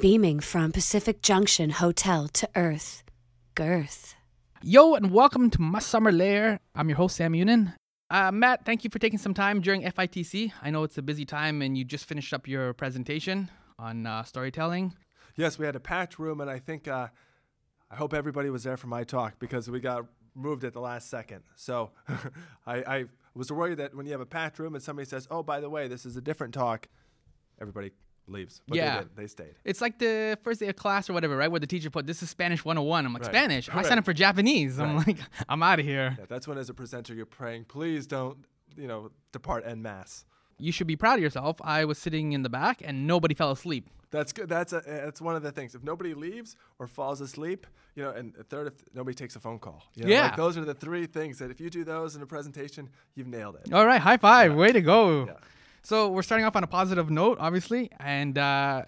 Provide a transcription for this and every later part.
beaming from Pacific Junction Hotel to Earth. Girth. Yo, and welcome to my summer lair. I'm your host, Sam Younan. Uh, Matt, thank you for taking some time during FITC. I know it's a busy time and you just finished up your presentation on uh, storytelling. Yes, we had a packed room, and I think uh, I hope everybody was there for my talk because we got moved at the last second. So I, I was worried that when you have a packed room and somebody says, "Oh, by the way, this is a different talk," everybody leaves. But Yeah. they, they stayed. It's like the first day of class or whatever, right? Where the teacher put, this is Spanish 101. I'm like, Right. Spanish? I Right. signed up for Japanese. I'm like, I'm out of here. Yeah, that's when, as a presenter, you're praying, "Please don't, you know, depart en masse." You should be proud of yourself. I was sitting in the back and nobody fell asleep. That's good. That's a, that's one of the things. If nobody leaves or falls asleep, you know, and third, if nobody takes a phone call. You know, Yeah. like those are the three things that if you do those in a presentation, you've nailed it. All right, high five. Way to go. Yeah. So we're starting off on a positive note, obviously, and uh,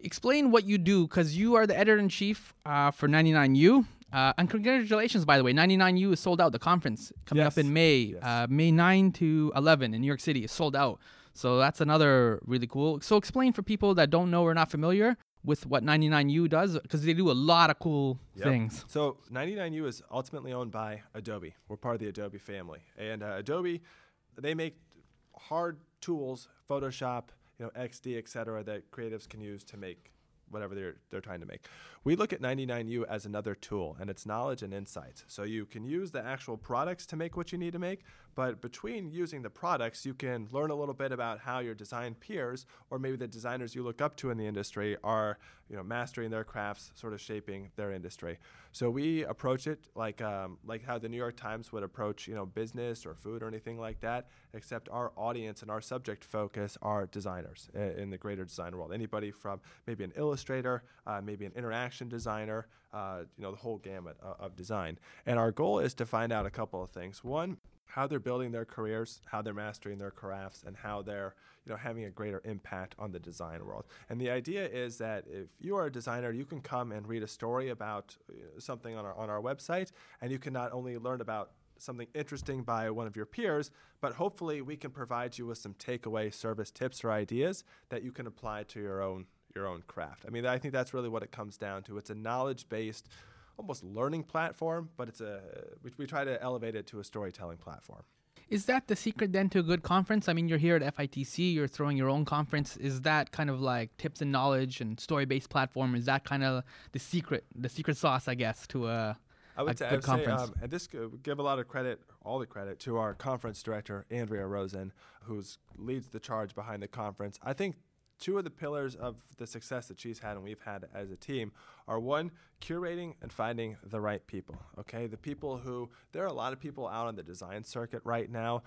explain what you do because you are the editor in chief uh, for 99U. Uh, and congratulations, by the way, 99U is sold out. The conference coming up in May, Yes. uh, May 9 to 11 in New York City is sold out. So that's another really cool. So explain for people that don't know or not familiar with what 99U does because they do a lot of cool Yep. things. So 99U is ultimately owned by Adobe. We're part of the Adobe family, and uh, Adobe, they make hard tools, Photoshop, you know, XD, et cetera, that creatives can use to make whatever they're they're trying to make. We look at 99U as another tool, and it's knowledge and insights. So you can use the actual products to make what you need to make, but between using the products, you can learn a little bit about how your design peers, or maybe the designers you look up to in the industry, are you know mastering their crafts, sort of shaping their industry. So we approach it like um, like how the New York Times would approach you know business or food or anything like that. Except our audience and our subject focus are designers in the greater design world. Anybody from maybe an illustrator, uh, maybe an interaction designer, uh, you know the whole gamut of design. And our goal is to find out a couple of things. One, how they're building their careers, how they're mastering their crafts, and how they're you know having a greater impact on the design world. And the idea is that if you are a designer, you can come and read a story about something on our on our website, and you can not only learn about something interesting by one of your peers, but hopefully we can provide you with some takeaway service tips or ideas that you can apply to your own your own craft. I mean, I think that's really what it comes down to. It's a knowledge-based almost learning platform, but it's a we, we try to elevate it to a storytelling platform. Is that the secret then to a good conference? I mean, you're here at FITC, you're throwing your own conference. Is that kind of like tips and knowledge and story-based platform? Is that kind of the secret, the secret sauce, I guess, to a, I would say, I would say um, and this give a lot of credit, all the credit to our conference director Andrea Rosen, who leads the charge behind the conference. I think two of the pillars of the success that she's had and we've had as a team are one curating and finding the right people. Okay, the people who there are a lot of people out on the design circuit right now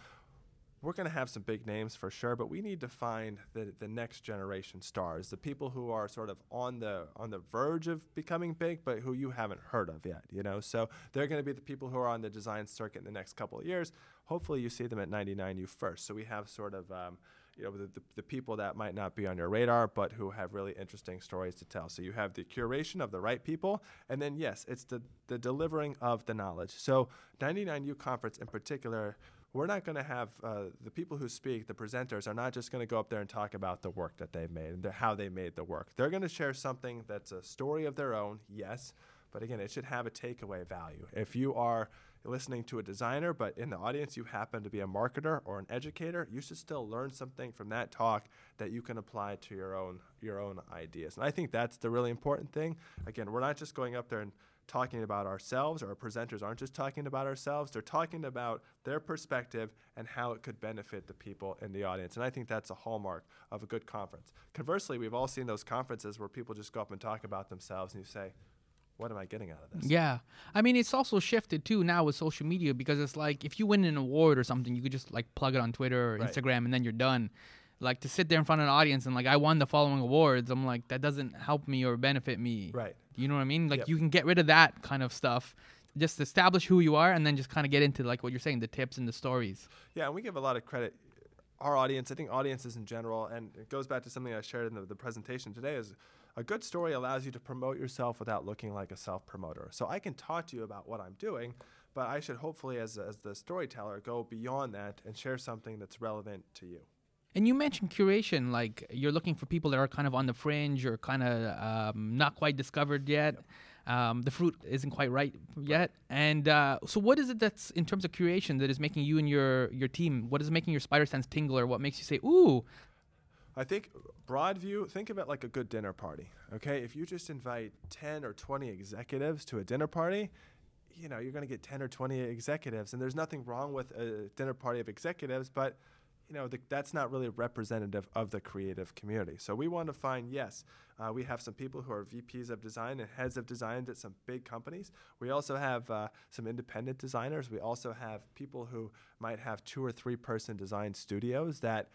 we're going to have some big names for sure, but we need to find the, the next generation stars, the people who are sort of on the on the verge of becoming big, but who you haven't heard of yet. You know, so they're going to be the people who are on the design circuit in the next couple of years. Hopefully, you see them at 99U first. So we have sort of um, you know the, the, the people that might not be on your radar, but who have really interesting stories to tell. So you have the curation of the right people, and then yes, it's the the delivering of the knowledge. So 99U conference in particular we're not going to have uh, the people who speak, the presenters, are not just going to go up there and talk about the work that they've made and the, how they made the work. They're going to share something that's a story of their own, yes, but again, it should have a takeaway value. If you are listening to a designer, but in the audience you happen to be a marketer or an educator, you should still learn something from that talk that you can apply to your own your own ideas. And I think that's the really important thing. Again, we're not just going up there and talking about ourselves, or our presenters aren't just talking about ourselves, they're talking about their perspective and how it could benefit the people in the audience. And I think that's a hallmark of a good conference. Conversely, we've all seen those conferences where people just go up and talk about themselves and you say, what am I getting out of this? Yeah. I mean, it's also shifted too now with social media because it's like if you win an award or something, you could just like plug it on Twitter or Right. Instagram and then you're done. Like to sit there in front of an audience and like I won the following awards, I'm like that doesn't help me or benefit me. Right. You know what I mean? Like Yep. you can get rid of that kind of stuff. Just establish who you are and then just kind of get into like what you're saying, the tips and the stories. Yeah, and we give a lot of credit. Our audience, I think audiences in general, and it goes back to something I shared in the, the presentation today, is a good story allows you to promote yourself without looking like a self promoter. So I can talk to you about what I'm doing, but I should hopefully, as, as the storyteller, go beyond that and share something that's relevant to you. And you mentioned curation, like you're looking for people that are kind of on the fringe or kind of um, not quite discovered yet. Um, the fruit isn't quite right yet. And uh, so, what is it that's in terms of curation that is making you and your your team? What is making your spider sense tingle, or what makes you say, "Ooh"? I think broad view. Think of it like a good dinner party. Okay, if you just invite ten or twenty executives to a dinner party, you know you're going to get ten or twenty executives, and there's nothing wrong with a dinner party of executives, but you know, the, that's not really representative of the creative community. So we want to find, yes, uh, we have some people who are VPs of design and heads of designs at some big companies. We also have uh, some independent designers. We also have people who might have two or three person design studios that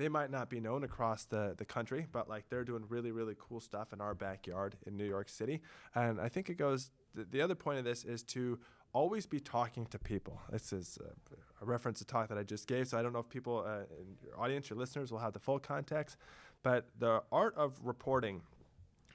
they might not be known across the, the country, but like they're doing really, really cool stuff in our backyard in New York City. And I think it goes, th- the other point of this is to always be talking to people. This is a, a reference to talk that I just gave, so I don't know if people uh, in your audience, your listeners, will have the full context. But the art of reporting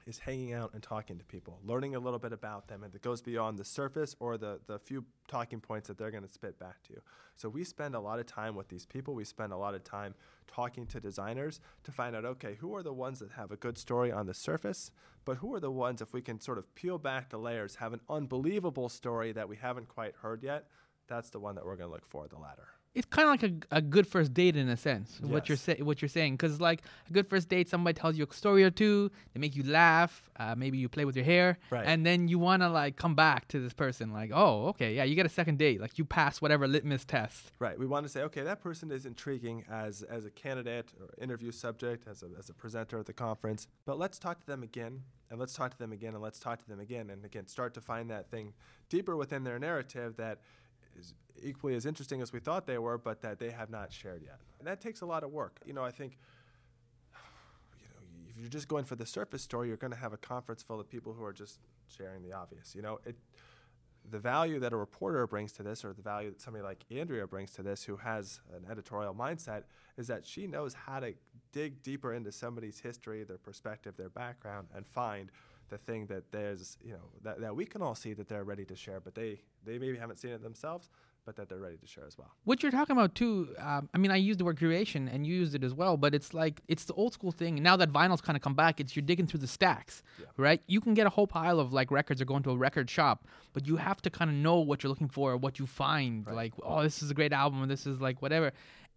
is hanging out and talking to people, learning a little bit about them, and it goes beyond the surface or the, the few talking points that they're going to spit back to you. So we spend a lot of time with these people. We spend a lot of time talking to designers to find out, okay, who are the ones that have a good story on the surface, but who are the ones, if we can sort of peel back the layers, have an unbelievable story that we haven't quite heard yet, that's the one that we're going to look for, the latter it's kind of like a, a good first date in a sense. Yes. What you're saying, what you're saying, because like a good first date, somebody tells you a story or two, they make you laugh. Uh, maybe you play with your hair, right. and then you want to like come back to this person, like, oh, okay, yeah, you get a second date, like you pass whatever litmus test. Right. We want to say, okay, that person is intriguing as as a candidate or interview subject, as a as a presenter at the conference, but let's talk to them again. And let's talk to them again, and let's talk to them again, and again, start to find that thing deeper within their narrative that is equally as interesting as we thought they were, but that they have not shared yet. And that takes a lot of work. You know, I think you know, if you're just going for the surface story, you're going to have a conference full of people who are just sharing the obvious. You know, it, the value that a reporter brings to this, or the value that somebody like Andrea brings to this, who has an editorial mindset, is that she knows how to dig deeper into somebody's history, their perspective, their background, and find the thing that there's, you know, that, that we can all see that they're ready to share, but they, they maybe haven't seen it themselves, but that they're ready to share as well. What you're talking about too, um, I mean, I used the word creation and you used it as well, but it's like it's the old school thing. Now that vinyl's kind of come back, it's you're digging through the stacks, yeah. right? You can get a whole pile of like records or going to a record shop, but you have to kind of know what you're looking for, or what you find. Right. Like, oh, this is a great album, and this is like whatever.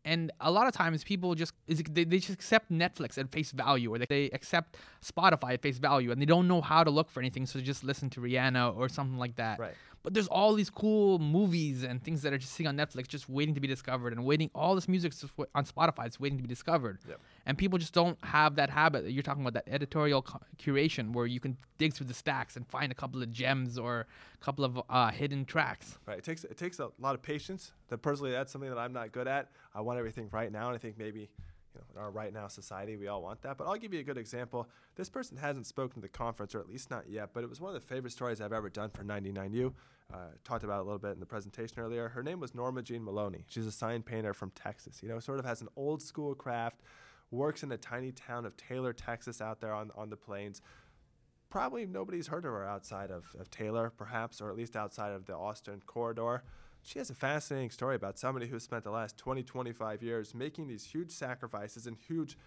And a lot of times people just they, they just accept Netflix at face value, or they, they accept Spotify at face value, and they don't know how to look for anything, so they just listen to Rihanna or something like that. Right. But there's all these cool movies and things that are just sitting on Netflix, just waiting to be discovered, and waiting. All this music on Spotify is waiting to be discovered. Yep. And people just don't have that habit that you're talking about, that editorial curation, where you can dig through the stacks and find a couple of gems or a couple of uh, hidden tracks. Right. It takes it takes a lot of patience. That personally, that's something that I'm not good at. I want everything right now, and I think maybe you know, in our right now society, we all want that. But I'll give you a good example. This person hasn't spoken to the conference, or at least not yet, but it was one of the favorite stories I've ever done for 99U. Uh, talked about a little bit in the presentation earlier. Her name was Norma Jean Maloney. She's a sign painter from Texas. You know, sort of has an old school craft, works in a tiny town of Taylor, Texas, out there on, on the plains. Probably nobody's heard of her outside of, of Taylor, perhaps, or at least outside of the Austin corridor she has a fascinating story about somebody who spent the last 20, 25 years making these huge sacrifices and huge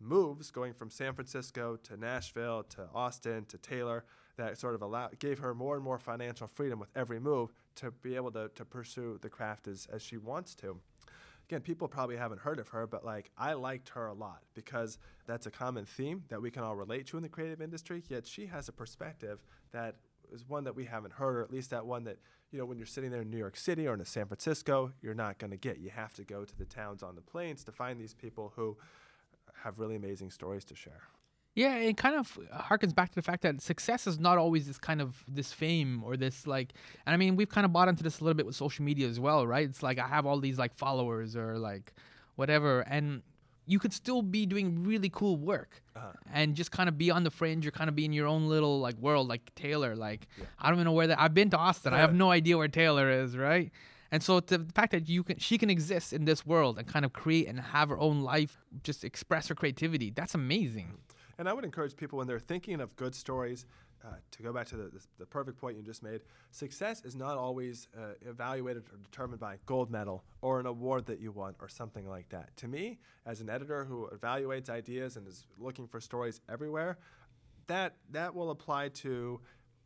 moves going from San Francisco to Nashville to Austin to Taylor that sort of allowed, gave her more and more financial freedom with every move to be able to, to pursue the craft as, as she wants to. Again, people probably haven't heard of her, but like I liked her a lot because that's a common theme that we can all relate to in the creative industry. Yet she has a perspective that is one that we haven't heard, or at least that one that you know when you're sitting there in New York City or in San Francisco, you're not going to get. You have to go to the towns on the plains to find these people who have really amazing stories to share. Yeah, it kind of harkens back to the fact that success is not always this kind of this fame or this like. And I mean, we've kind of bought into this a little bit with social media as well, right? It's like I have all these like followers or like whatever, and you could still be doing really cool work uh-huh. and just kind of be on the fringe or kind of be in your own little like world like taylor like yeah. i don't even know where that i've been to austin yeah. i have no idea where taylor is right and so the fact that you can she can exist in this world and kind of create and have her own life just express her creativity that's amazing and i would encourage people when they're thinking of good stories uh, to go back to the, the, the, perfect point you just made, success is not always uh, evaluated or determined by a gold medal or an award that you won or something like that. To me, as an editor who evaluates ideas and is looking for stories everywhere, that that will apply to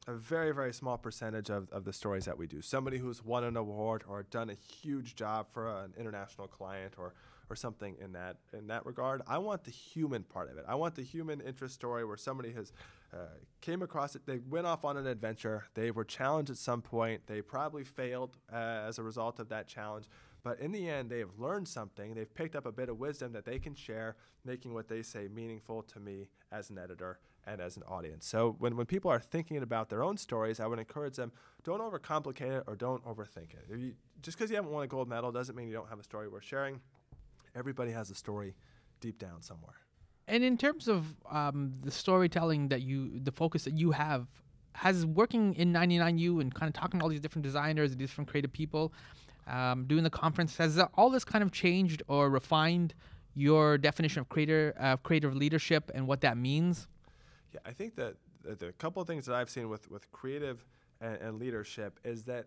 a very very small percentage of, of the stories that we do. Somebody who's won an award or done a huge job for an international client or or something in that in that regard. I want the human part of it. I want the human interest story where somebody has uh, came across it. They went off on an adventure. They were challenged at some point. They probably failed uh, as a result of that challenge. But in the end, they've learned something. They've picked up a bit of wisdom that they can share, making what they say meaningful to me as an editor and as an audience. So when, when people are thinking about their own stories, I would encourage them don't overcomplicate it or don't overthink it. You, just because you haven't won a gold medal doesn't mean you don't have a story worth sharing everybody has a story deep down somewhere. And in terms of um, the storytelling that you, the focus that you have, has working in 99U and kind of talking to all these different designers and different creative people, um, doing the conference, has all this kind of changed or refined your definition of creator, uh, creative leadership and what that means? Yeah, I think that the couple of things that I've seen with, with creative and, and leadership is that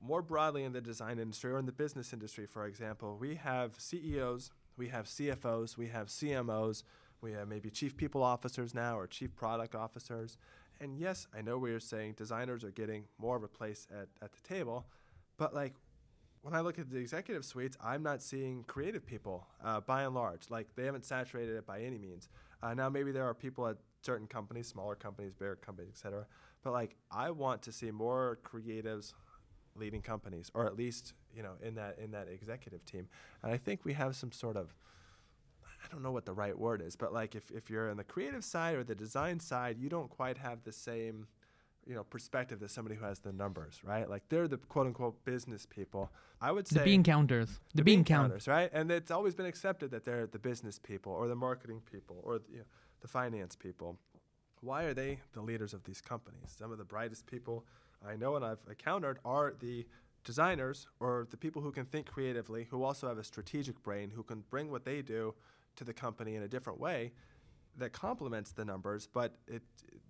more broadly in the design industry or in the business industry, for example, we have CEOs, we have CFOs, we have CMOs, we have maybe chief people officers now or chief product officers. And yes, I know we are saying designers are getting more of a place at, at the table, but like when I look at the executive suites, I'm not seeing creative people uh, by and large. Like they haven't saturated it by any means. Uh, now maybe there are people at certain companies, smaller companies, bigger companies, etc. But like I want to see more creatives leading companies, or at least you know in that in that executive team. And I think we have some sort of I don't know what the right word is, but like if, if you're on the creative side or the design side, you don't quite have the same you know perspective as somebody who has the numbers, right? Like they're the quote unquote business people. I would say the bean counters, the, the bean, bean counters, right? And it's always been accepted that they're the business people or the marketing people or you know, the finance people. Why are they the leaders of these companies? Some of the brightest people I know and I've encountered are the designers or the people who can think creatively, who also have a strategic brain, who can bring what they do to the company in a different way that complements the numbers, but it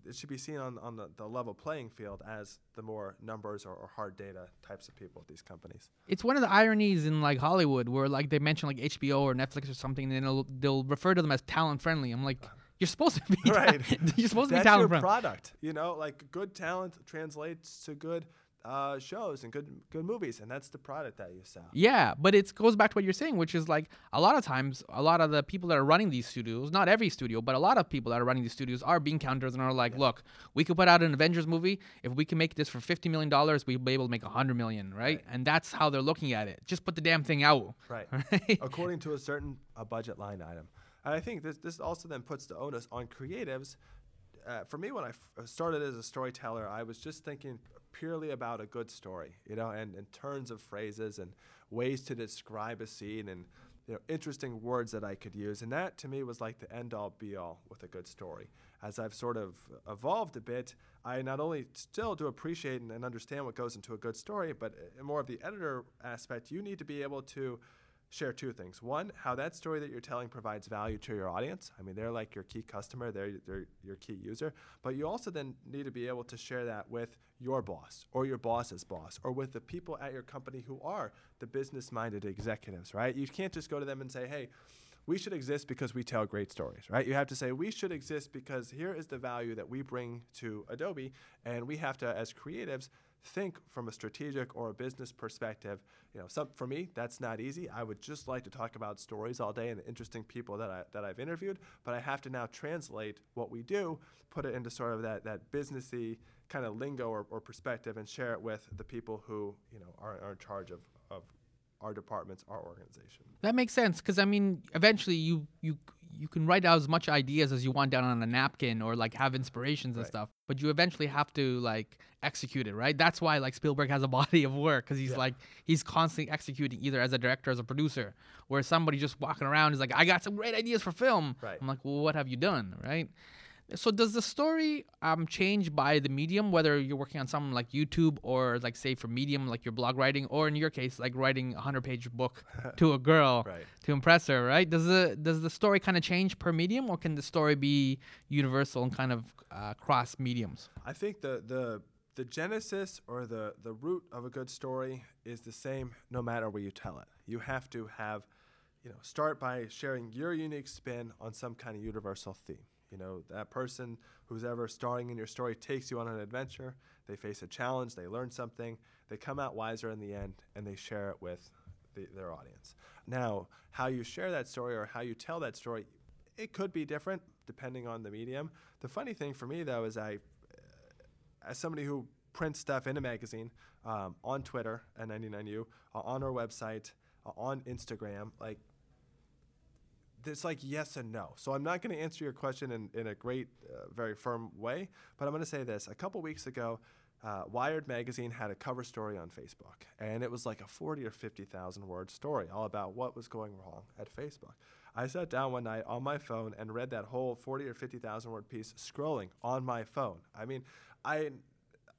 it should be seen on, on the, the level playing field as the more numbers or, or, hard data types of people at these companies. It's one of the ironies in like Hollywood where like they mention like HBO or Netflix or something, and they'll they'll refer to them as talent friendly. I'm like. You're supposed to be right. you're supposed to be talent your product. You know, like good talent translates to good uh, shows and good good movies, and that's the product that you sell. Yeah, but it goes back to what you're saying, which is like a lot of times, a lot of the people that are running these studios, not every studio, but a lot of people that are running these studios are bean counters and are like, yeah. look, we could put out an Avengers movie if we can make this for fifty million dollars, we'll be able to make a hundred million, right? right? And that's how they're looking at it. Just put the damn thing out. Right. right? According to a certain a budget line item. And I think this this also then puts the onus on creatives. Uh, for me, when I f- started as a storyteller, I was just thinking purely about a good story, you know, and in turns of phrases and ways to describe a scene and you know interesting words that I could use. And that to me was like the end all be all with a good story. As I've sort of evolved a bit, I not only still do appreciate and, and understand what goes into a good story, but more of the editor aspect, you need to be able to share two things. One, how that story that you're telling provides value to your audience. I mean, they're like your key customer, they're, they're your key user. But you also then need to be able to share that with your boss or your boss's boss or with the people at your company who are the business minded executives, right? You can't just go to them and say, hey, we should exist because we tell great stories, right? You have to say, we should exist because here is the value that we bring to Adobe. And we have to, as creatives, think from a strategic or a business perspective. You know, some, for me, that's not easy. I would just like to talk about stories all day and the interesting people that I that I've interviewed, but I have to now translate what we do, put it into sort of that that businessy kind of lingo or, or perspective, and share it with the people who you know are, are in charge of of our departments, our organization. That makes sense because I mean, eventually you you you can write out as much ideas as you want down on a napkin or like have inspirations and stuff, but you eventually have to like execute it, right? That's why like Spielberg has a body of work because he's yeah. like he's constantly executing either as a director as a producer, where somebody just walking around is like, I got some great ideas for film. Right. I'm like, well, what have you done, right? So does the story um change by the medium, whether you're working on something like YouTube or like say for Medium, like your blog writing, or in your case, like writing a hundred page book to a girl Right. to impress her, right? Does the does the story kind of change per medium, or can the story be universal and kind of uh, cross mediums? I think the the the genesis or the the root of a good story is the same no matter where you tell it. You have to have, you know, start by sharing your unique spin on some kind of universal theme. You know, that person who's ever starring in your story takes you on an adventure. They face a challenge. They learn something. They come out wiser in the end, and they share it with the, their audience. Now, how you share that story or how you tell that story, it could be different depending on the medium. The funny thing for me though is I as somebody who prints stuff in a magazine, um, on Twitter at 99U, uh, on our website, uh, on Instagram, like it's like yes and no. So I'm not going to answer your question in, in a great, uh, very firm way, but I'm going to say this. A couple weeks ago, uh, Wired magazine had a cover story on Facebook, and it was like a 40 or 50,000 word story all about what was going wrong at Facebook. I sat down one night on my phone and read that whole 40 or 50,000 word piece scrolling on my phone. I mean, I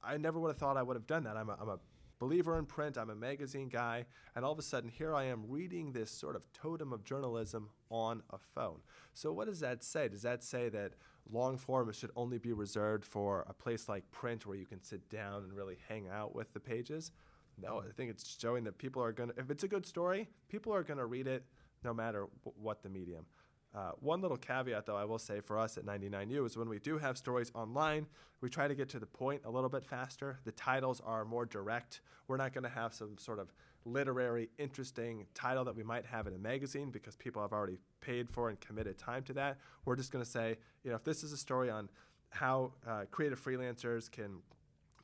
I never would have thought I would have done that. I'm a, I'm a believer in print. I'm a magazine guy, and all of a sudden here I am reading this sort of totem of journalism on a phone. So what does that say? Does that say that long form should only be reserved for a place like print where you can sit down and really hang out with the pages? No, I think it's showing that people are going to, if it's a good story, people are going to read it no matter w- what the medium. Uh, one little caveat, though, I will say for us at 99U is when we do have stories online, we try to get to the point a little bit faster. The titles are more direct. We're not going to have some sort of literary, interesting title that we might have in a magazine because people have already paid for and committed time to that. We're just going to say, you know, if this is a story on how uh, creative freelancers can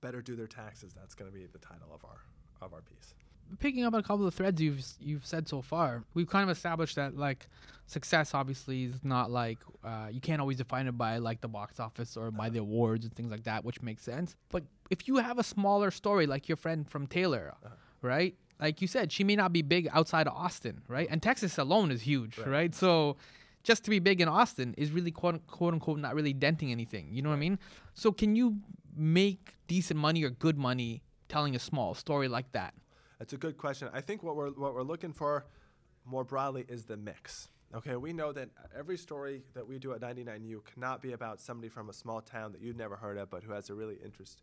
better do their taxes, that's going to be the title of our of our piece picking up on a couple of threads you've you've said so far, we've kind of established that like success obviously is not like uh, you can't always define it by like the box office or by the awards and things like that, which makes sense. But if you have a smaller story like your friend from Taylor, uh-huh. right? Like you said, she may not be big outside of Austin, right? And Texas alone is huge, right? right? So just to be big in Austin is really quote, quote unquote not really denting anything. You know right. what I mean? So can you make decent money or good money telling a small story like that? That's a good question. I think what we're what we're looking for more broadly is the mix. Okay, we know that every story that we do at 99U cannot be about somebody from a small town that you've never heard of, but who has a really interest,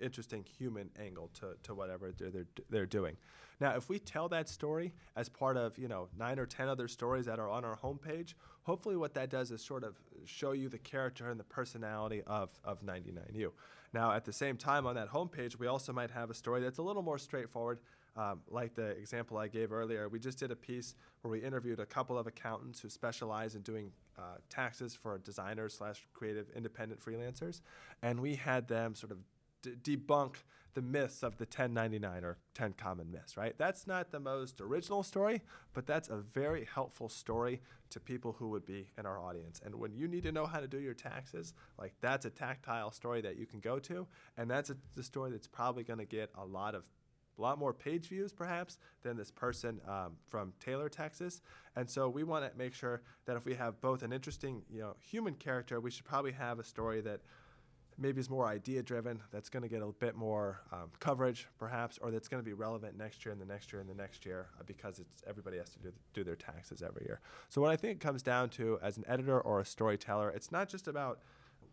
interesting human angle to, to whatever they're, they're, doing. Now, if we tell that story as part of you know nine or ten other stories that are on our homepage, hopefully what that does is sort of show you the character and the personality of, of 99U. Now, at the same time, on that homepage, we also might have a story that's a little more straightforward um, like the example I gave earlier, we just did a piece where we interviewed a couple of accountants who specialize in doing uh, taxes for designers slash creative independent freelancers, and we had them sort of d- debunk the myths of the 1099 or 10 common myths, right? That's not the most original story, but that's a very helpful story to people who would be in our audience. And when you need to know how to do your taxes, like that's a tactile story that you can go to, and that's a, the story that's probably going to get a lot of a lot more page views perhaps than this person um, from Taylor, Texas. And so we want to make sure that if we have both an interesting, you know, human character, we should probably have a story that maybe is more idea driven, that's going to get a bit more um, coverage perhaps, or that's going to be relevant next year and the next year and the next year uh, because it's everybody has to do, do their taxes every year. So what I think it comes down to as an editor or a storyteller, it's not just about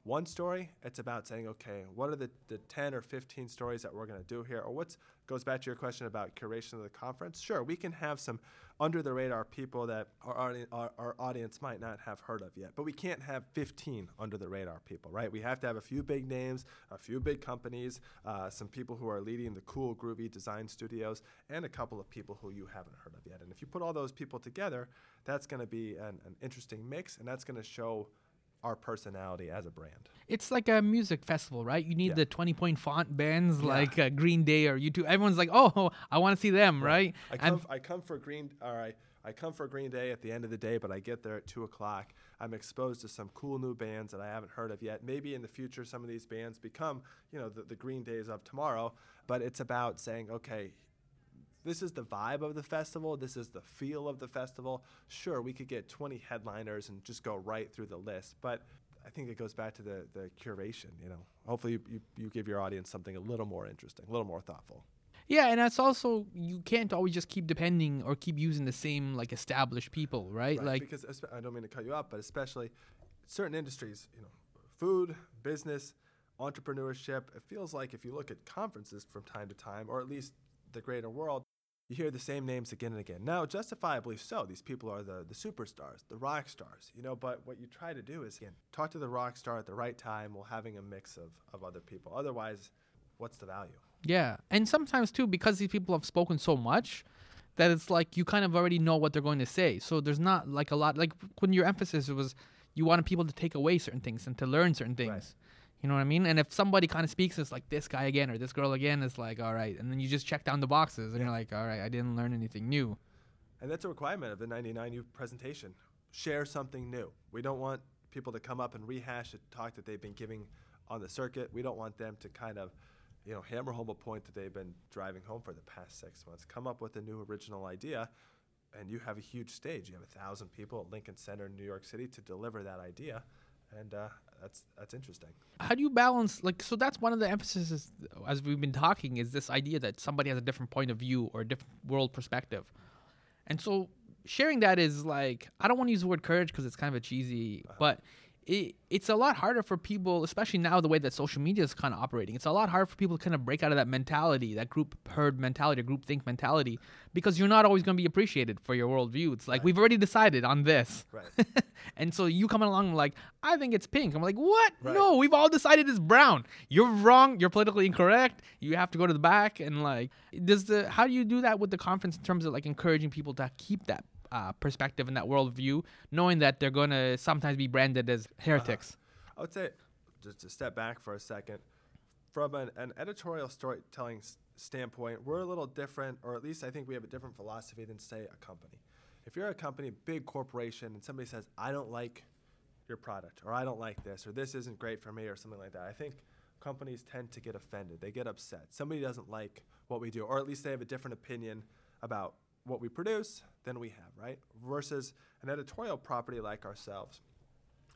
one story, it's about saying, okay, what are the, the 10 or 15 stories that we're going to do here? Or what goes back to your question about curation of the conference. Sure, we can have some under the radar people that our, our, our audience might not have heard of yet, but we can't have 15 under the radar people, right? We have to have a few big names, a few big companies, uh, some people who are leading the cool, groovy design studios, and a couple of people who you haven't heard of yet. And if you put all those people together, that's going to be an, an interesting mix, and that's going to show our personality as a brand. It's like a music festival, right? You need yeah. the 20 point font bands yeah. like uh, Green Day or U2. Everyone's like, oh, I want to see them, right? right? I, come, I come for Green, all right. I come for Green Day at the end of the day, but I get there at two o'clock. I'm exposed to some cool new bands that I haven't heard of yet. Maybe in the future, some of these bands become, you know, the, the Green Days of tomorrow. But it's about saying, okay, this is the vibe of the festival. This is the feel of the festival. Sure, we could get 20 headliners and just go right through the list, but I think it goes back to the, the curation. You know, hopefully you, you, you give your audience something a little more interesting, a little more thoughtful. Yeah, and that's also you can't always just keep depending or keep using the same like established people, right? Right, Like because I don't mean to cut you off, but especially certain industries, you know, food, business, entrepreneurship. It feels like if you look at conferences from time to time, or at least the greater world, you hear the same names again and again. Now, justifiably so. These people are the, the superstars, the rock stars, you know. But what you try to do is again talk to the rock star at the right time while having a mix of, of other people. Otherwise, what's the value? Yeah, and sometimes too because these people have spoken so much that it's like you kind of already know what they're going to say. So there's not like a lot like when your emphasis was you wanted people to take away certain things and to learn certain things. Right. You know what I mean? And if somebody kind of speaks, it's like this guy again or this girl again. It's like all right, and then you just check down the boxes and you're like, all right, I didn't learn anything new. And that's a requirement of the 99U presentation. Share something new. We don't want people to come up and rehash a talk that they've been giving on the circuit. We don't want them to kind of, you know, hammer home a point that they've been driving home for the past six months. Come up with a new original idea, and you have a huge stage. You have a thousand people at Lincoln Center in New York City to deliver that idea, and uh, that's that's interesting. How do you balance like so that's one of the emphases as we've been talking is this idea that somebody has a different point of view or a different world perspective. And so sharing that is like I don't want to use the word courage because it's kind of a cheesy, but it, it's a lot harder for people, especially now the way that social media is kind of operating. It's a lot harder for people to kind of break out of that mentality, that group herd mentality, or group think mentality, because you're not always going to be appreciated for your worldview. It's like we've already decided on this, Right. and so you coming along like I think it's pink. I'm like, what? Right. No, we've all decided it's brown. You're wrong. You're politically incorrect. You have to go to the back and like, does the how do you do that with the conference in terms of like encouraging people to keep that uh, perspective and that worldview, knowing that they're going to sometimes be branded as heretics? I would say, just to step back for a second, from an, an editorial storytelling s- standpoint, we're a little different, or at least I think we have a different philosophy than, say, a company. If you're a company, big corporation, and somebody says, I don't like your product, or I don't like this, or this isn't great for me, or something like that, I think companies tend to get offended. They get upset. Somebody doesn't like what we do, or at least they have a different opinion about what we produce than we have, right? Versus an editorial property like ourselves.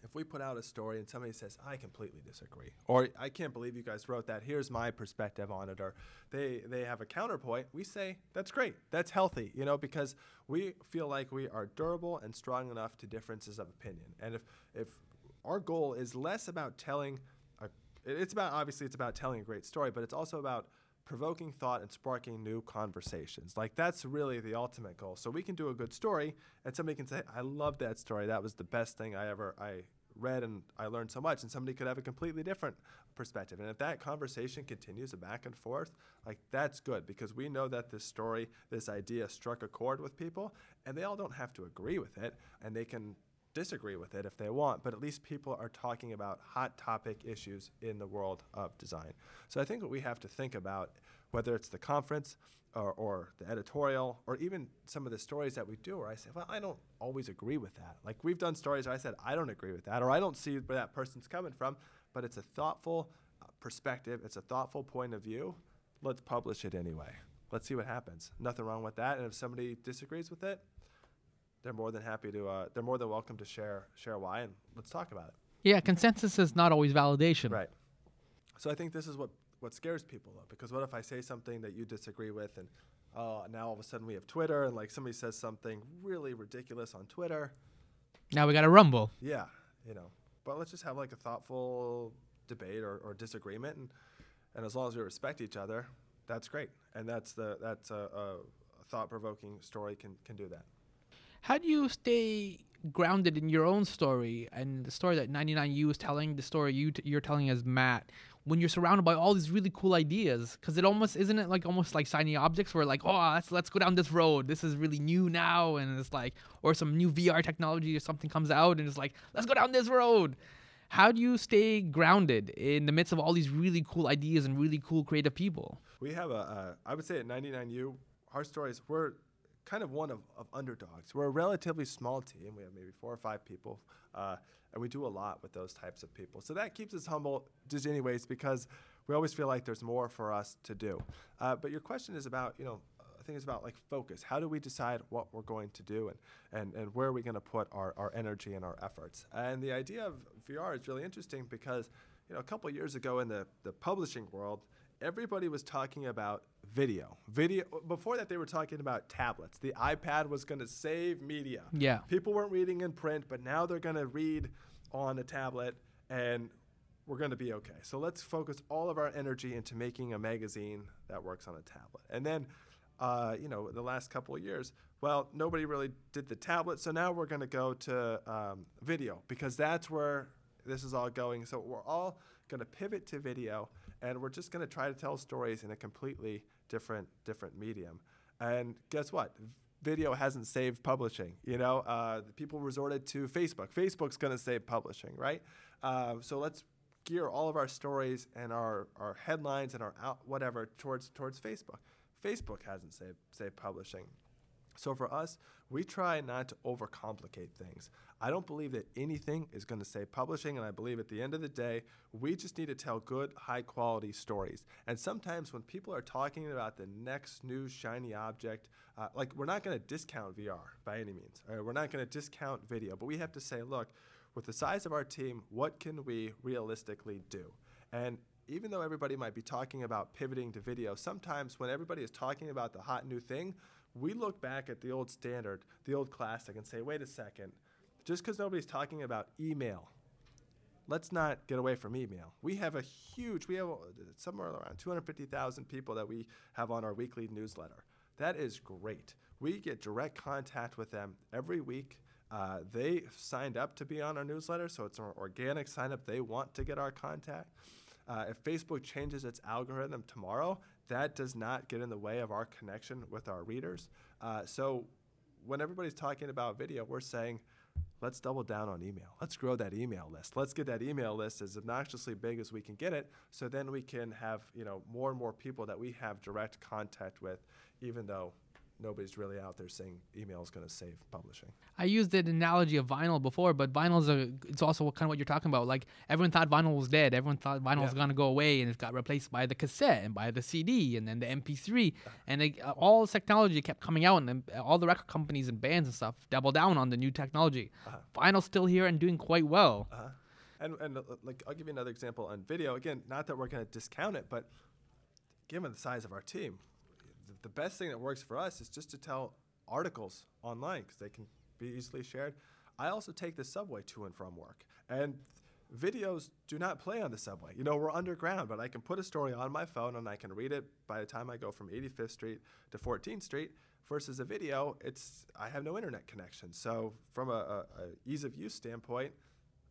If we put out a story and somebody says i completely disagree or i can't believe you guys wrote that. Here's my perspective on it or they they have a counterpoint we say that's great. That's healthy you know because we feel like we are durable and strong enough to differences of opinion. And if if our goal is less about telling a, it's about obviously it's about telling a great story but it's also about provoking thought and sparking new conversations. Like that's really the ultimate goal. So we can do a good story and somebody can say, I love that story. That was the best thing I ever I read and I learned so much and somebody could have a completely different perspective. And if that conversation continues back and forth, like that's good because we know that this story, this idea struck a chord with people and they all don't have to agree with it and they can disagree with it if they want, but at least people are talking about hot topic issues in the world of design. So I think what we have to think about, whether it's the conference or, or the editorial, or even some of the stories that we do, where I say, well, I don't always agree with that. Like we've done stories where I said, I don't agree with that, or I don't see where that person's coming from, but it's a thoughtful uh, perspective, it's a thoughtful point of view. Let's publish it anyway. Let's see what happens. Nothing wrong with that. And if somebody disagrees with it, they're more than happy to. Uh, they're more than welcome to share share why, and let's talk about it. Yeah, consensus is not always validation. Right. So I think this is what what scares people though, because what if I say something that you disagree with, and uh, now all of a sudden we have Twitter, and like somebody says something really ridiculous on Twitter. Now we got a rumble. Yeah, you know. But let's just have like a thoughtful debate or, or disagreement, and and as long as we respect each other, that's great. And that's the that's a, a thought provoking story can can do that. How do you stay grounded in your own story and the story that 99U is telling, the story you t- you're telling as Matt, when you're surrounded by all these really cool ideas? Because it almost isn't it like almost like shiny objects where like, oh, let's let's go down this road. This is really new now, and it's like, or some new VR technology or something comes out, and it's like, let's go down this road. How do you stay grounded in the midst of all these really cool ideas and really cool creative people? We have a, uh, I would say at 99U, our stories, we're kind of one of, of underdogs. We're a relatively small team. We have maybe four or five people, uh, and we do a lot with those types of people. So that keeps us humble, just anyways, because we always feel like there's more for us to do. Uh, but your question is about, you know, I think it's about like focus. How do we decide what we're going to do and, and, and where are we going to put our, our energy and our efforts? And the idea of VR is really interesting because, you know, a couple years ago in the, the publishing world, everybody was talking about video. Video before that they were talking about tablets. The iPad was going to save media. Yeah. People weren't reading in print, but now they're going to read on a tablet and we're going to be okay. So let's focus all of our energy into making a magazine that works on a tablet. And then, uh, you know, the last couple of years, well, nobody really did the tablet. So now we're going to go to um, video because that's where this is all going. So we're all going to pivot to video, and we're just going to try to tell stories in a completely different different medium. And guess what? Video hasn't saved publishing. You know, uh, people resorted to Facebook. Facebook's going to save publishing, right? Uh, so let's gear all of our stories and our, our headlines and our out, whatever towards towards Facebook. Facebook hasn't saved saved publishing. So for us, we try not to overcomplicate things. I don't believe that anything is going to save publishing, and I believe at the end of the day, we just need to tell good, high quality stories. And sometimes when people are talking about the next new shiny object, uh, like we're not going to discount VR by any means. We're not going to discount video, but we have to say, look, with the size of our team, what can we realistically do? And even though everybody might be talking about pivoting to video, sometimes when everybody is talking about the hot new thing, we look back at the old standard, the old classic, and say, wait a second, just because nobody's talking about email, let's not get away from email. We have a huge, we have uh, somewhere around 250,000 people that we have on our weekly newsletter. That is great. We get direct contact with them every week. Uh, they signed up to be on our newsletter, so it's an organic sign up. They want to get our contact. Uh, if Facebook changes its algorithm tomorrow, that does not get in the way of our connection with our readers. Uh, so when everybody's talking about video, we're saying, let's double down on email. Let's grow that email list. Let's get that email list as obnoxiously big as we can get it, so then we can have you know more and more people that we have direct contact with, even though nobody's really out there saying email is going to save publishing. I used the analogy of vinyl before, but vinyl is a, it's also kind of what you're talking about. Like everyone thought vinyl was dead. Everyone thought vinyl was going to go away, and it got replaced by the cassette and by the CD and then the MP3, and it, uh, all this technology kept coming out, and then all the record companies and bands and stuff double down on the new technology. Vinyl's still here and doing quite well. Uh-huh. And and uh, like I'll give you another example on video. Again, not that we're going to discount it, but given the size of our team, the, best thing that works for us is just to tell articles online because they can be easily shared. I also take the subway to and from work, and videos do not play on the subway. You know, we're underground, but I can put a story on my phone and I can read it by the time I go from 85th Street to 14th Street. Versus a video, it's I have no internet connection. So from a, a, a ease of use standpoint,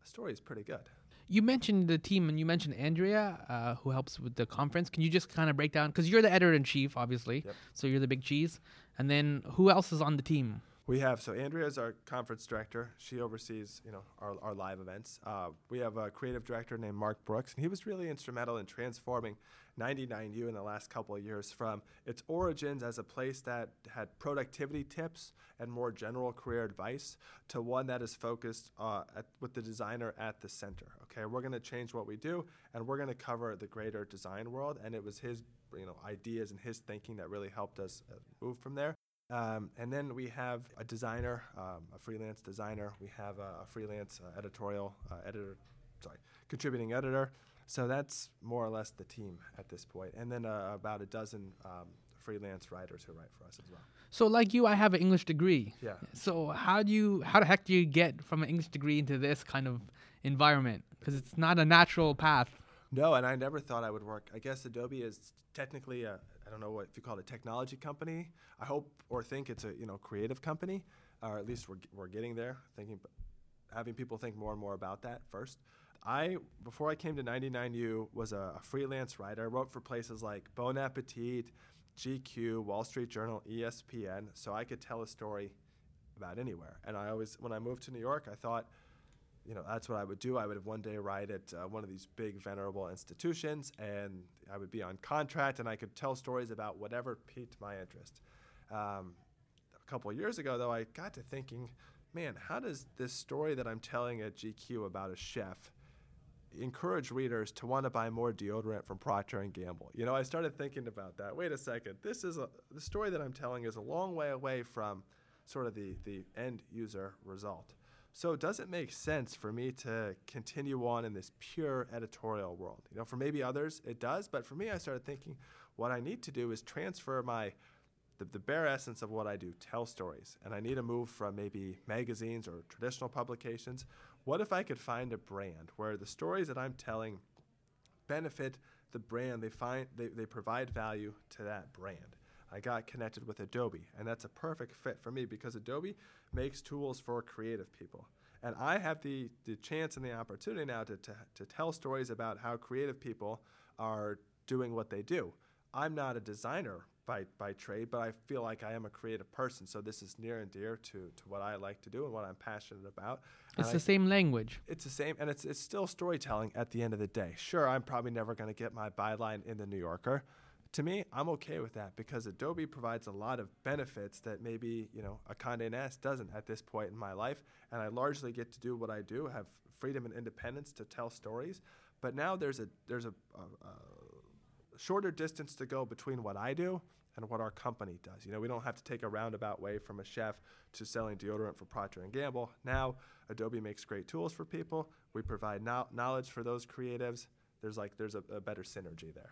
a story is pretty good. You mentioned the team, and you mentioned Andrea, uh, who helps with the conference. Can you just kind of break down? Because you're the editor in chief, obviously, Yep. so you're the big cheese. And then who else is on the team? We have so Andrea is our conference director. She oversees you know our, our live events. Uh, we have a creative director named Mark Brooks, and he was really instrumental in transforming 99U in the last couple of years from its origins as a place that had productivity tips and more general career advice to one that is focused uh, at, with the designer at the center. Okay, we're going to change what we do, and we're going to cover the greater design world. And it was his you know ideas and his thinking that really helped us uh, move from there. Um, and then we have a designer, um, a freelance designer. We have a, a freelance uh, editorial uh, editor, sorry, contributing editor. So that's more or less the team at this point. And then uh, about a dozen um, freelance writers who write for us as well. So, like you, I have an English degree. Yeah. So, how do you, how the heck do you get from an English degree into this kind of environment? Because it's not a natural path. No, and I never thought I would work. I guess Adobe is technically a, I don't know what if you call it a technology company. I hope or think it's a you know creative company, or at least we're, we're getting there. Thinking, having people think more and more about that first. I before I came to 99U was a, a freelance writer. I wrote for places like Bon Appetit, GQ, Wall Street Journal, ESPN, so I could tell a story about anywhere. And I always, when I moved to New York, I thought you know, that's what I would do. I would one day write at uh, one of these big, venerable institutions, and I would be on contract, and I could tell stories about whatever piqued my interest. Um, a couple years ago, though, I got to thinking, man, how does this story that I'm telling at GQ about a chef encourage readers to want to buy more deodorant from Procter and Gamble. You know, I started thinking about that. Wait a second. This is a the story that I'm telling is a long way away from sort of the the end user result. So does it make sense for me to continue on in this pure editorial world? You know, for maybe others it does, but for me I started thinking what I need to do is transfer my the, the bare essence of what I do, tell stories. And I need to move from maybe magazines or traditional publications. What if I could find a brand where the stories that I'm telling benefit the brand, they find they, they provide value to that brand. I got connected with Adobe, and that's a perfect fit for me because Adobe makes tools for creative people. And I have the, the chance and the opportunity now to, to, to tell stories about how creative people are doing what they do. I'm not a designer by, by trade, but I feel like I am a creative person. So this is near and dear to, to what I like to do and what I'm passionate about. It's And the I- same language. it's the same, and it's it's still storytelling at the end of the day. Sure, I'm probably never going to get my byline in the New Yorker. To me, I'm okay with that because Adobe provides a lot of benefits that maybe you know a Condé Nast doesn't at this point in my life, and I largely get to do what I do, have freedom and independence to tell stories. But now there's a there's a, a, a shorter distance to go between what I do and what our company does. You know, we don't have to take a roundabout way from a chef to selling deodorant for Procter and Gamble. Now, Adobe makes great tools for people. We provide no- knowledge for those creatives. There's like there's a, a better synergy there.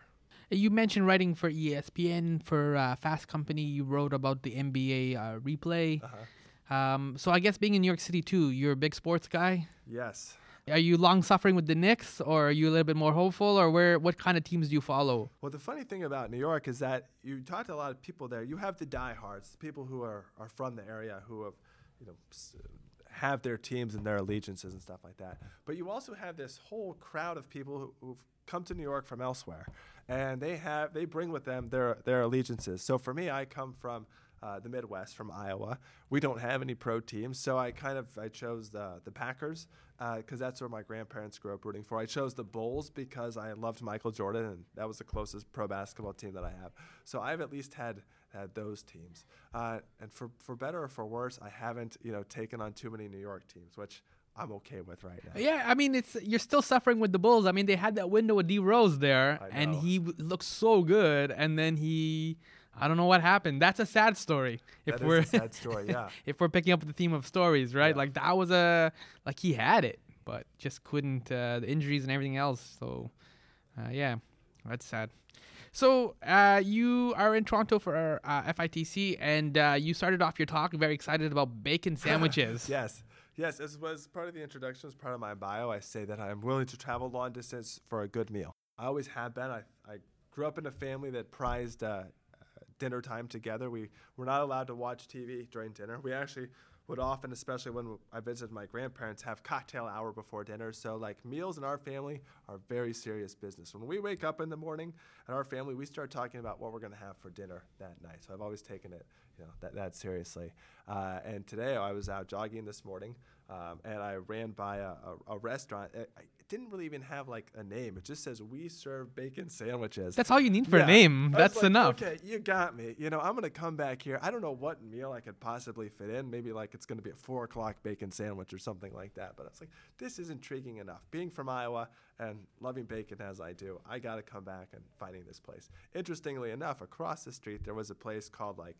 You mentioned writing for ESPN for uh, Fast Company. You wrote about the NBA uh, replay. Uh-huh. Um, so I guess being in New York City too, you're a big sports guy. Yes. Are you long suffering with the Knicks, or are you a little bit more hopeful, or where? What kind of teams do you follow? Well, the funny thing about New York is that you talk to a lot of people there. You have the diehards, the people who are, are from the area who have, you know, have their teams and their allegiances and stuff like that. But you also have this whole crowd of people who, who've come to New York from elsewhere, and they have they bring with them their their allegiances. So for me, I come from uh, the Midwest, from Iowa. We don't have any pro teams, so I kind of I chose the the Packers because that's where my grandparents grew up rooting for. I chose the Bulls because I loved Michael Jordan, and that was the closest pro basketball team that I have. So I've at least had had those teams, uh, and for for better or for worse, I haven't you know taken on too many New York teams, which I'm okay with right now. Yeah, I mean, it's you're still suffering with the Bulls. I mean, they had that window with D Rose there, and he w- looked so good, and then he, I don't know what happened. That's a sad story. If That is we're a sad story, yeah. if we're picking up the theme of stories, right? Yeah. Like that was a like he had it, but just couldn't uh, the injuries and everything else. So, uh, yeah, that's sad. So uh, you are in Toronto for uh, FITC, and uh, you started off your talk very excited about bacon sandwiches. Yes. Yes, as was part of the introduction, as part of my bio, I say that I'm willing to travel long distance for a good meal. I always have been. I, I grew up in a family that prized uh, uh, dinner time together. We were not allowed to watch TV during dinner. We actually would often, especially when I visited my grandparents, have cocktail hour before dinner. So, like, meals in our family are very serious business. When we wake up in the morning in our family, we start talking about what we're going to have for dinner that night. So, I've always taken it, you know, that, that seriously. Uh, and today I was out jogging this morning, um, and I ran by a, a, a restaurant. It didn't really even have like a name. It just says "We serve bacon sandwiches." That's all you need for a name. That's like, enough. Okay, you got me. You know, I'm gonna come back here. I don't know what meal I could possibly fit in. Maybe like it's gonna be a four o'clock bacon sandwich or something like that. But I was like, this is intriguing enough. Being from Iowa and loving bacon as I do, I gotta come back and finding this place. Interestingly enough, across the street there was a place called like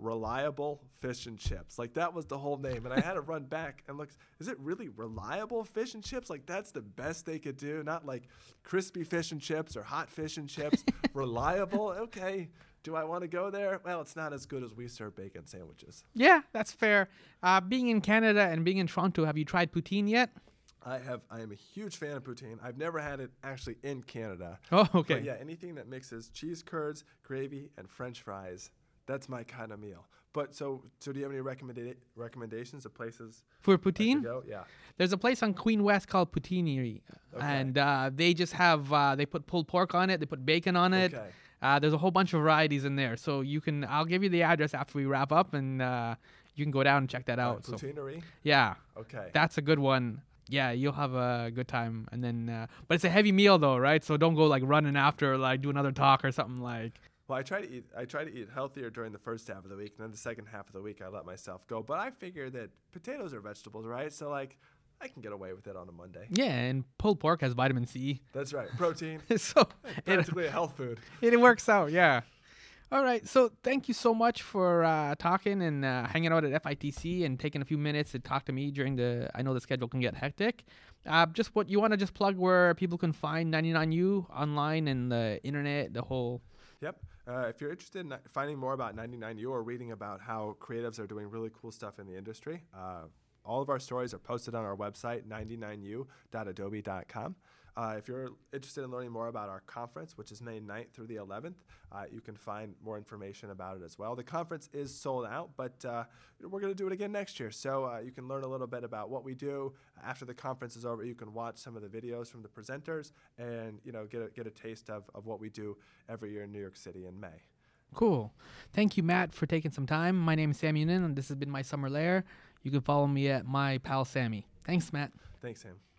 reliable fish and chips. Like that was the whole name. And i had to run back and look is it really reliable fish and chips? Like that's the best they could do. Not like crispy fish and chips or hot fish and chips. Reliable? Okay. Do i want to go there? Well it's not as good as we serve bacon sandwiches. Yeah, that's fair. Uh, being in Canada and being in Toronto, have you tried poutine yet? i have i am a huge fan of poutine. I've never had it actually in canada. Oh, But okay. yeah, anything that mixes cheese curds, gravy, and French fries, that's my kind of meal. But so, so do you have any recommenda- recommendations of places For poutine, go? Yeah. there's a place on Queen West called Poutineery, Okay. and uh, they just have uh, they put pulled pork on it, they put bacon on it. Okay. Uh, there's a whole bunch of varieties in there, so you can. I'll give you the address after we wrap up, and uh, you can go down and check that Uh, out. So Poutineery. yeah, Okay. that's a good one. Yeah, you'll have a good time, and then, uh, but it's a heavy meal though, right? So don't go like running after, like do another talk or something like. Well, I try to eat. I try to eat healthier during the first half of the week, and then the second half of the week, I let myself go. But I figure that potatoes are vegetables, right? So like, I can get away with it on a Monday. Yeah, and pulled pork has vitamin C, That's right. Protein, so it, practically a health food. it works out. Yeah. All right. So thank you so much for uh, talking and uh, hanging out at FITC and taking a few minutes to talk to me during the. I know the schedule can get hectic. Uh, just what you want to just plug where people can find 99U online and the internet, the whole. Yep. Uh, if you're interested in finding more about 99U or reading about how creatives are doing really cool stuff in the industry, uh, all of our stories are posted on our website, 99u.adobe.com. Uh, if you're interested in learning more about our conference, which is May 9th through the 11th, uh, you can find more information about it as well. The conference is sold out, but uh, we're going to do it again next year. So uh, you can learn a little bit about what we do. After the conference is over, you can watch some of the videos from the presenters and you know get a, get a taste of, of what we do every year in New York City in May. Cool. Thank you, Matt, for taking some time. My name is Sam Younan, and this has been my summer lair. You can follow me at my pal Sammy. Thanks, Matt. Thanks, Sam.